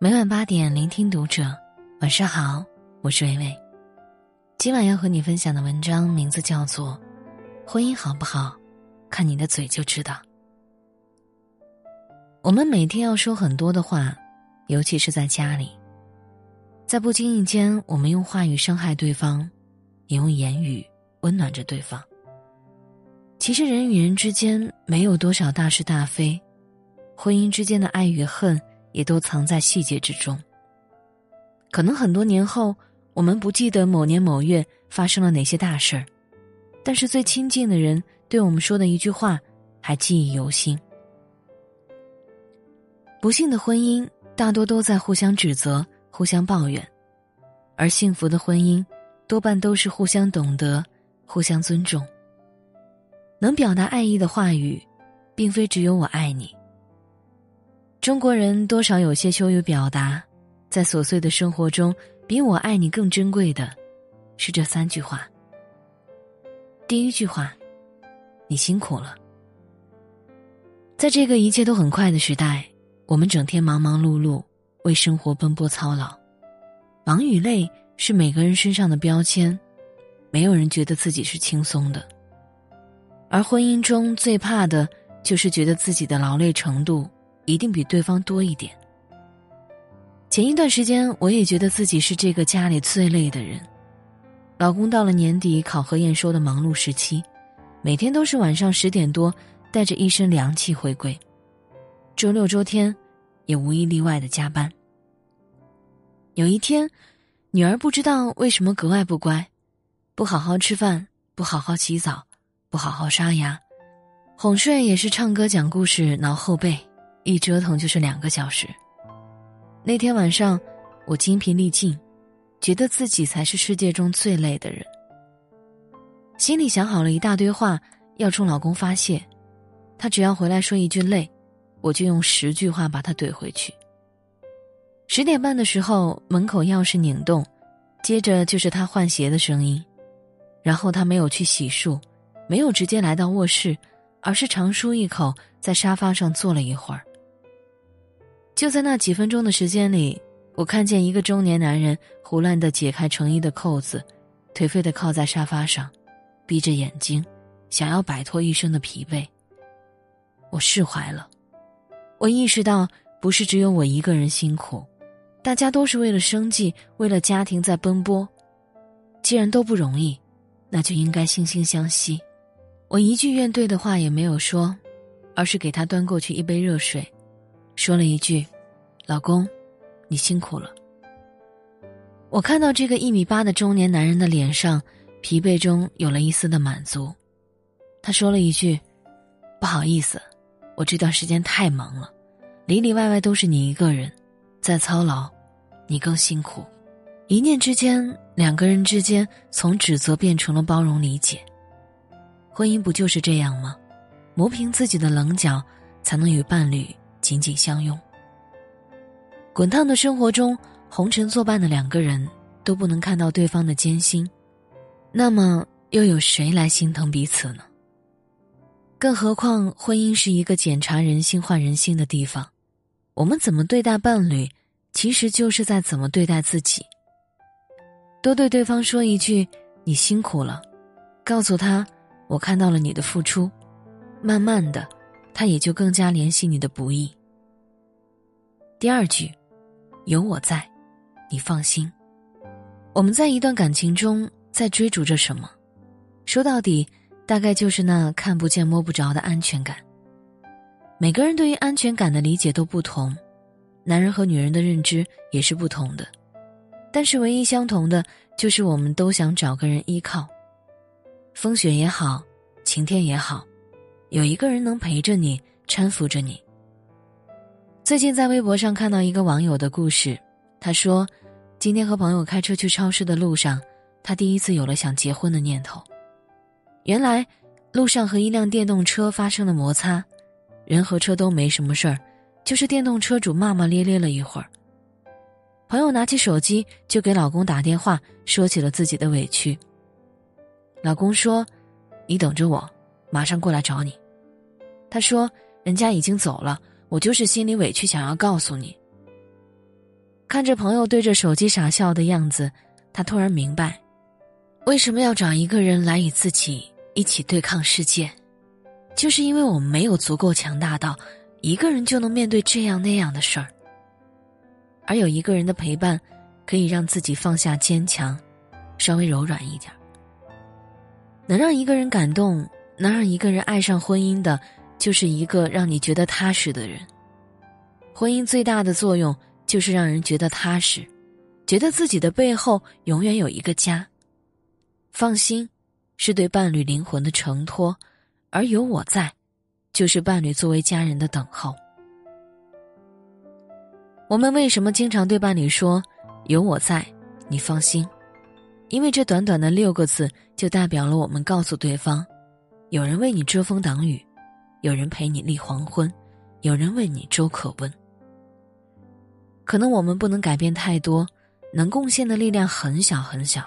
每晚八点，聆听读者。晚上好，我是微微。今晚要和你分享的文章名字叫做《婚姻好不好，看你的嘴就知道》。我们每天要说很多的话，尤其是在家里，在不经意间，我们用话语伤害对方，也用言语温暖着对方。其实，人与人之间没有多少大是大非，婚姻之间的爱与恨。也都藏在细节之中。可能很多年后，我们不记得某年某月发生了哪些大事儿，但是最亲近的人对我们说的一句话，还记忆犹新。不幸的婚姻大多都在互相指责、互相抱怨，而幸福的婚姻多半都是互相懂得、互相尊重。能表达爱意的话语，并非只有“我爱你”。中国人多少有些羞于表达，在琐碎的生活中，比我爱你更珍贵的，是这三句话。第一句话，你辛苦了。在这个一切都很快的时代，我们整天忙忙碌碌，为生活奔波操劳，忙与累是每个人身上的标签，没有人觉得自己是轻松的。而婚姻中最怕的就是觉得自己的劳累程度。一定比对方多一点。前一段时间，我也觉得自己是这个家里最累的人。老公到了年底考核验收的忙碌时期，每天都是晚上十点多带着一身凉气回归，周六周天也无一例外的加班。有一天，女儿不知道为什么格外不乖，不好好吃饭，不好好洗澡，不好好刷牙，哄睡也是唱歌讲故事挠后背。一折腾就是两个小时。那天晚上，我精疲力尽，觉得自己才是世界中最累的人。心里想好了一大堆话要冲老公发泄，他只要回来说一句累，我就用十句话把他怼回去。十点半的时候，门口钥匙拧动，接着就是他换鞋的声音，然后他没有去洗漱，没有直接来到卧室，而是长舒一口，在沙发上坐了一会儿。就在那几分钟的时间里，我看见一个中年男人胡乱的解开成衣的扣子，颓废的靠在沙发上，闭着眼睛，想要摆脱一生的疲惫。我释怀了，我意识到不是只有我一个人辛苦，大家都是为了生计、为了家庭在奔波。既然都不容易，那就应该惺惺相惜。我一句怨怼的话也没有说，而是给他端过去一杯热水。说了一句：“老公，你辛苦了。”我看到这个一米八的中年男人的脸上，疲惫中有了一丝的满足。他说了一句：“不好意思，我这段时间太忙了，里里外外都是你一个人，在操劳，你更辛苦。”一念之间，两个人之间从指责变成了包容理解。婚姻不就是这样吗？磨平自己的棱角，才能与伴侣。紧紧相拥。滚烫的生活中，红尘作伴的两个人都不能看到对方的艰辛，那么又有谁来心疼彼此呢？更何况，婚姻是一个检查人心、换人心的地方。我们怎么对待伴侣，其实就是在怎么对待自己。多对对方说一句“你辛苦了”，告诉他“我看到了你的付出”，慢慢的，他也就更加怜惜你的不易。第二句，有我在，你放心。我们在一段感情中在追逐着什么？说到底，大概就是那看不见摸不着的安全感。每个人对于安全感的理解都不同，男人和女人的认知也是不同的。但是唯一相同的，就是我们都想找个人依靠。风雪也好，晴天也好，有一个人能陪着你，搀扶着你。最近在微博上看到一个网友的故事，他说，今天和朋友开车去超市的路上，他第一次有了想结婚的念头。原来，路上和一辆电动车发生了摩擦，人和车都没什么事儿，就是电动车主骂骂咧咧了一会儿。朋友拿起手机就给老公打电话，说起了自己的委屈。老公说：“你等着我，马上过来找你。”他说：“人家已经走了。”我就是心里委屈，想要告诉你。看着朋友对着手机傻笑的样子，他突然明白，为什么要找一个人来与自己一起对抗世界，就是因为我们没有足够强大到一个人就能面对这样那样的事儿，而有一个人的陪伴，可以让自己放下坚强，稍微柔软一点。能让一个人感动，能让一个人爱上婚姻的，就是一个让你觉得踏实的人。婚姻最大的作用。就是让人觉得踏实，觉得自己的背后永远有一个家。放心，是对伴侣灵魂的承托，而有我在，就是伴侣作为家人的等候。我们为什么经常对伴侣说“有我在，你放心”？因为这短短的六个字，就代表了我们告诉对方：有人为你遮风挡雨，有人陪你立黄昏，有人为你粥可温。可能我们不能改变太多，能贡献的力量很小很小，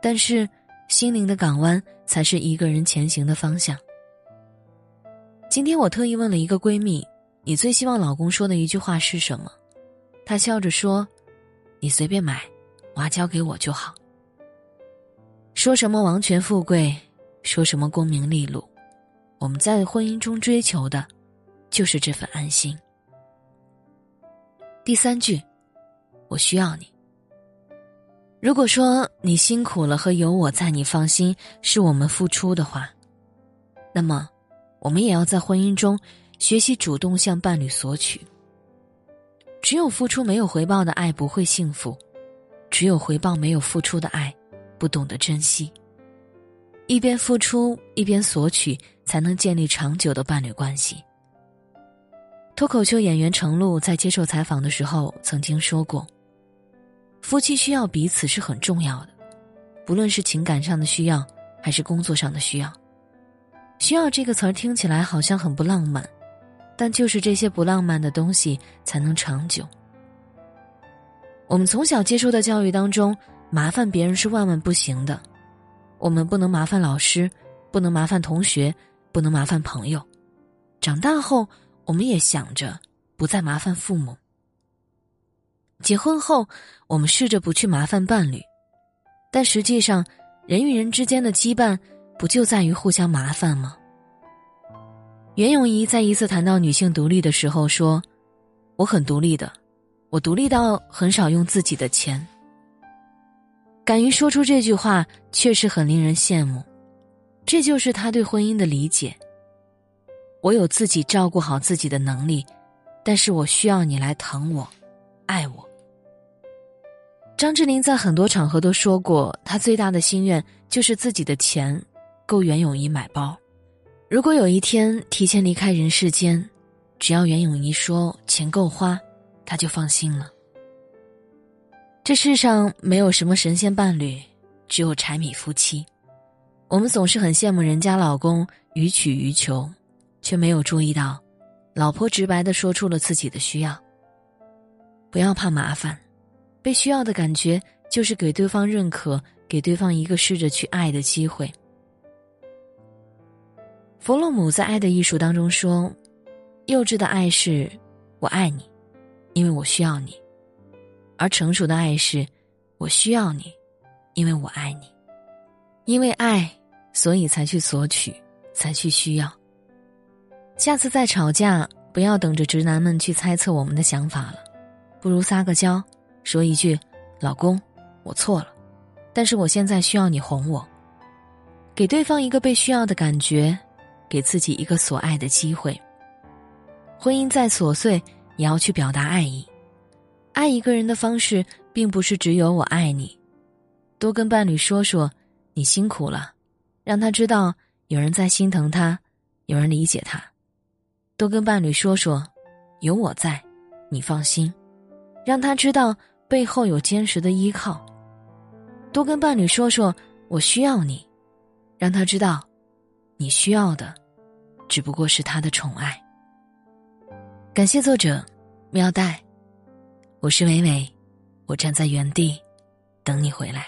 但是心灵的港湾才是一个人前行的方向。今天我特意问了一个闺蜜：“你最希望老公说的一句话是什么？”她笑着说：“你随便买，娃交给我就好。”说什么王权富贵，说什么功名利禄，我们在婚姻中追求的，就是这份安心。第三句，我需要你。如果说你辛苦了和有我在，你放心，是我们付出的话，那么，我们也要在婚姻中学习主动向伴侣索取。只有付出没有回报的爱不会幸福，只有回报没有付出的爱，不懂得珍惜。一边付出一边索取，才能建立长久的伴侣关系。脱口秀演员程璐在接受采访的时候曾经说过：“夫妻需要彼此是很重要的，不论是情感上的需要，还是工作上的需要。需要这个词儿听起来好像很不浪漫，但就是这些不浪漫的东西才能长久。我们从小接受的教育当中，麻烦别人是万万不行的，我们不能麻烦老师，不能麻烦同学，不能麻烦朋友。长大后。”我们也想着不再麻烦父母。结婚后，我们试着不去麻烦伴侣，但实际上，人与人之间的羁绊不就在于互相麻烦吗？袁咏仪在一次谈到女性独立的时候说：“我很独立的，我独立到很少用自己的钱。”敢于说出这句话，确实很令人羡慕。这就是他对婚姻的理解。我有自己照顾好自己的能力，但是我需要你来疼我、爱我。张智霖在很多场合都说过，他最大的心愿就是自己的钱够袁咏仪买包。如果有一天提前离开人世间，只要袁咏仪说钱够花，他就放心了。这世上没有什么神仙伴侣，只有柴米夫妻。我们总是很羡慕人家老公予取予求。却没有注意到，老婆直白的说出了自己的需要。不要怕麻烦，被需要的感觉就是给对方认可，给对方一个试着去爱的机会。弗洛姆在《爱的艺术》当中说：“幼稚的爱是我爱你，因为我需要你；而成熟的爱是我需要你，因为我爱你。因为爱，所以才去索取，才去需要。”下次再吵架，不要等着直男们去猜测我们的想法了，不如撒个娇，说一句：“老公，我错了，但是我现在需要你哄我。”给对方一个被需要的感觉，给自己一个所爱的机会。婚姻再琐碎，也要去表达爱意。爱一个人的方式，并不是只有我爱你，多跟伴侣说说你辛苦了，让他知道有人在心疼他，有人理解他。多跟伴侣说说，有我在，你放心，让他知道背后有坚实的依靠。多跟伴侣说说，我需要你，让他知道，你需要的，只不过是他的宠爱。感谢作者，妙黛，我是伟伟，我站在原地，等你回来。